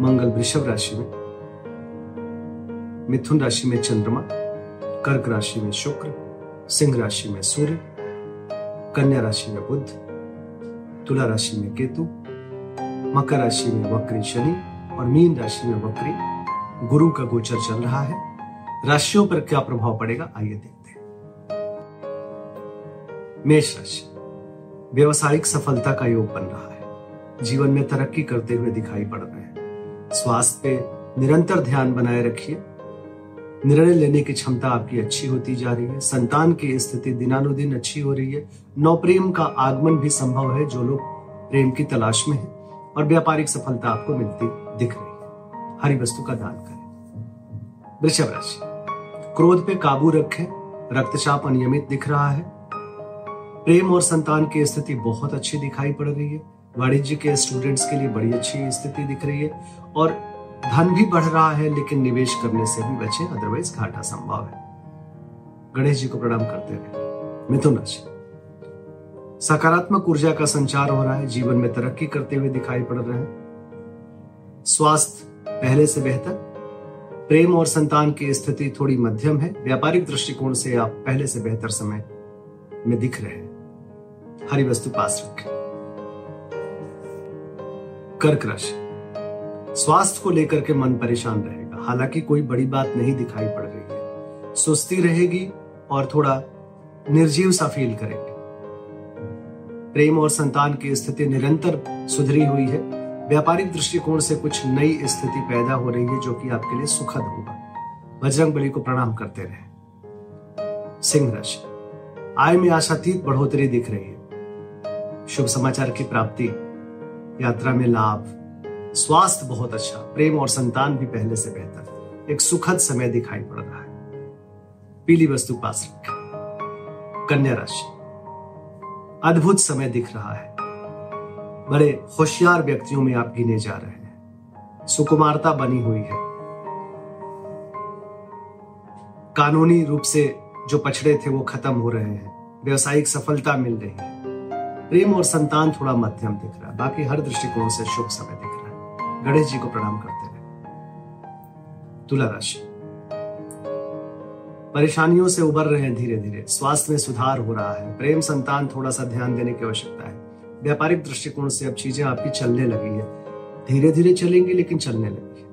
मंगल वृषभ राशि में, मिथुन राशि में चंद्रमा, कर्क राशि में शुक्र, सिंह राशि में सूर्य, कन्या राशि में बुध, तुला राशि में केतु, मकर राशि में वक्री शनि और मीन राशि में वक्री गुरु का गोचर चल रहा है। राशियों पर क्या प्रभाव पड़ेगा, आइए देखते हैं। मेष राशि, व्यवसायिक सफलता का योग बन रहा है। जीवन में तरक्की करते हुए दिखाई पड़ रहे हैं। स्वास्थ्य पे निरंतर ध्यान बनाए रखिए। निर्णय लेने की क्षमता आपकी अच्छी होती जा रही है। संतान की स्थिति दिनानुदिन अच्छी हो रही है। नौप्रेम का आगमन भी संभव है, जो लोग प्रेम की तलाश में है और व्यापारिक सफलता आपको मिलती दिख रही है। हरी वस्तु का दान करें। वृषभ राशि। क्रोध पे काबू रखें। रक्तचाप अनियमित दिख रहा है। प्रेम और संतान की स्थिति बहुत अच्छी दिखाई पड़ रही है। वाणिज्य के स्टूडेंट्स के लिए बड़ी अच्छी स्थिति दिख रही है और धन भी बढ़ रहा है, लेकिन निवेश करने से भी बचे अदरवाइज़ घाटा संभव है। गणेश जी को प्रणाम करते रहे मिथुन राशि। सकारात्मक ऊर्जा का संचार हो रहा है, जीवन में तरक्की करते हुए दिखाई पड़ रहे हैं। स्वास्थ्य पहले से बेहतर। प्रेम और संतान की स्थिति थोड़ी मध्यम है। व्यापारिक दृष्टिकोण से आप पहले से बेहतर समय में दिख रहे हैं। हरी वस्तु पास रखें। कर्क राशि स्वास्थ्य को लेकर के मन परेशान रहेगा। हालाँकि कोई बड़ी बात नहीं दिखाई पड़ रही है। सुस्ती रहेगी और थोड़ा निर्जीव सा फील करेंगे। प्रेम और संतान की स्थिति निरंतर सुधरी हुई है। व्यापारिक दृष्टिकोण से कुछ नई स्थिति पैदा हो रही है जो कि आपके लिए सुखद होगा। बजरंग बली को प्रणाम करते रहे। सिंह राशि। आय में आशातीत बढ़ोतरी दिख रही है। शुभ समाचार की प्राप्ति यात्रा में लाभ, स्वास्थ्य बहुत अच्छा प्रेम और संतान भी पहले से बेहतर एक सुखद समय दिखाई पड़ रहा है। पीली वस्तु पास रखें। कन्या राशि। अद्भुत समय दिख रहा है। बड़े होशियार व्यक्तियों में आप गिने जा रहे हैं। सुकुमारता बनी हुई है। कानूनी रूप से जो पछड़े थे वो खत्म हो रहे हैं। व्यवसायिक सफलता मिल रही है। प्रेम और संतान थोड़ा मध्यम दिख रहा है। बाकी हर दृष्टिकोण से शुभ समय दिख रहा है। गणेश जी को प्रणाम करते रहे तुला राशि। परेशानियों से उबर रहे हैं धीरे धीरे स्वास्थ्य में सुधार हो रहा है। प्रेम, संतान थोड़ा सा ध्यान देने की आवश्यकता है। व्यापारिक दृष्टिकोण से अब चीज़ें आपकी चलने लगी है। धीरे धीरे चलेंगी लेकिन चलने लगी है।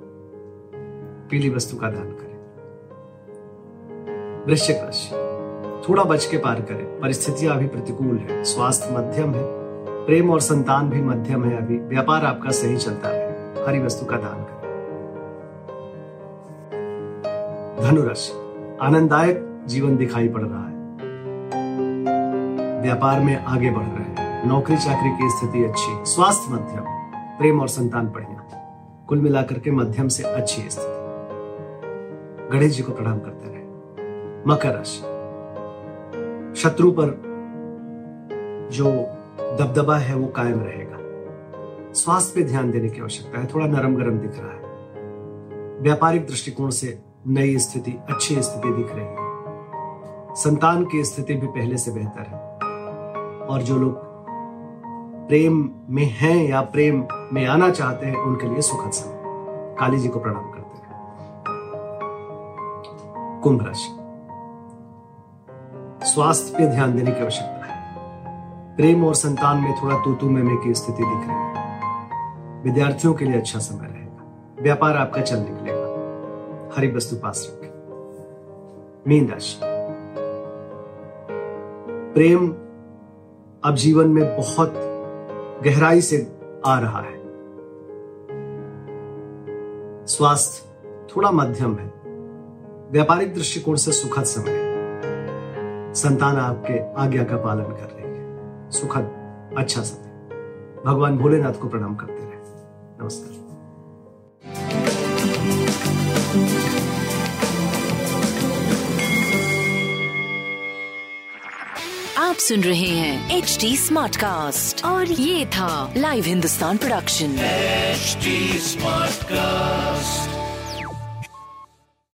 पीली वस्तु का दान करें। वृश्चिक राशि। थोड़ा बच के पार करें। परिस्थितियाँ अभी प्रतिकूल है। स्वास्थ्य मध्यम है। प्रेम और संतान भी मध्यम है अभी। व्यापार आपका सही चलता है हरी वस्तु का दान करें। धनुराशि। आनंददायक जीवन दिखाई पड़ रहा है। व्यापार में आगे बढ़ रहे हैं। नौकरी चाकरी की स्थिति अच्छी। स्वास्थ्य मध्यम। प्रेम और संतान बढ़िया। कुल मिलाकर के मध्यम से अच्छी स्थिति। गणेश जी को प्रणाम करते रहे। मकर राशि। शत्रु पर जो दबदबा है, वो कायम रहेगा। स्वास्थ्य पे ध्यान देने की आवश्यकता है। थोड़ा नरम गरम दिख रहा है। व्यापारिक दृष्टिकोण से नई स्थिति, अच्छी स्थिति दिख रही है। संतान की स्थिति भी पहले से बेहतर है। और जो लोग प्रेम में हैं या प्रेम में आना चाहते हैं, उनके लिए सुखद समय। काली जी को प्रणाम करते हैं। कुंभ राशि। स्वास्थ्य पे ध्यान देने की आवश्यकता है। प्रेम और संतान में थोड़ा तूतू में की स्थिति दिख रही है। विद्यार्थियों के लिए अच्छा समय रहेगा। व्यापार आपका चल निकलेगा। हरी वस्तु पास रखें। मीन राशि। प्रेम अब जीवन में बहुत गहराई से आ रहा है। स्वास्थ्य थोड़ा मध्यम है। व्यापारिक दृष्टिकोण से सुखद समय है। संतान आपके आज्ञा का पालन कर रही है। सुखद अच्छा समय। भगवान भोलेनाथ को प्रणाम करते रहे। नमस्कार। आप सुन रहे हैं एच डी स्मार्ट कास्ट और ये था live Hindustan production H smart cast